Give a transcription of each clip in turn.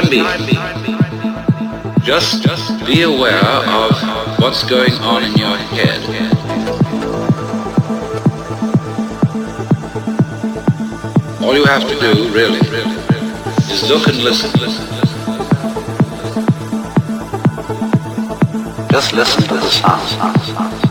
time being, just be aware of what's going on in your head. All you have to do, really, is look and listen. Just listen to the sounds.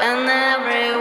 and everyone.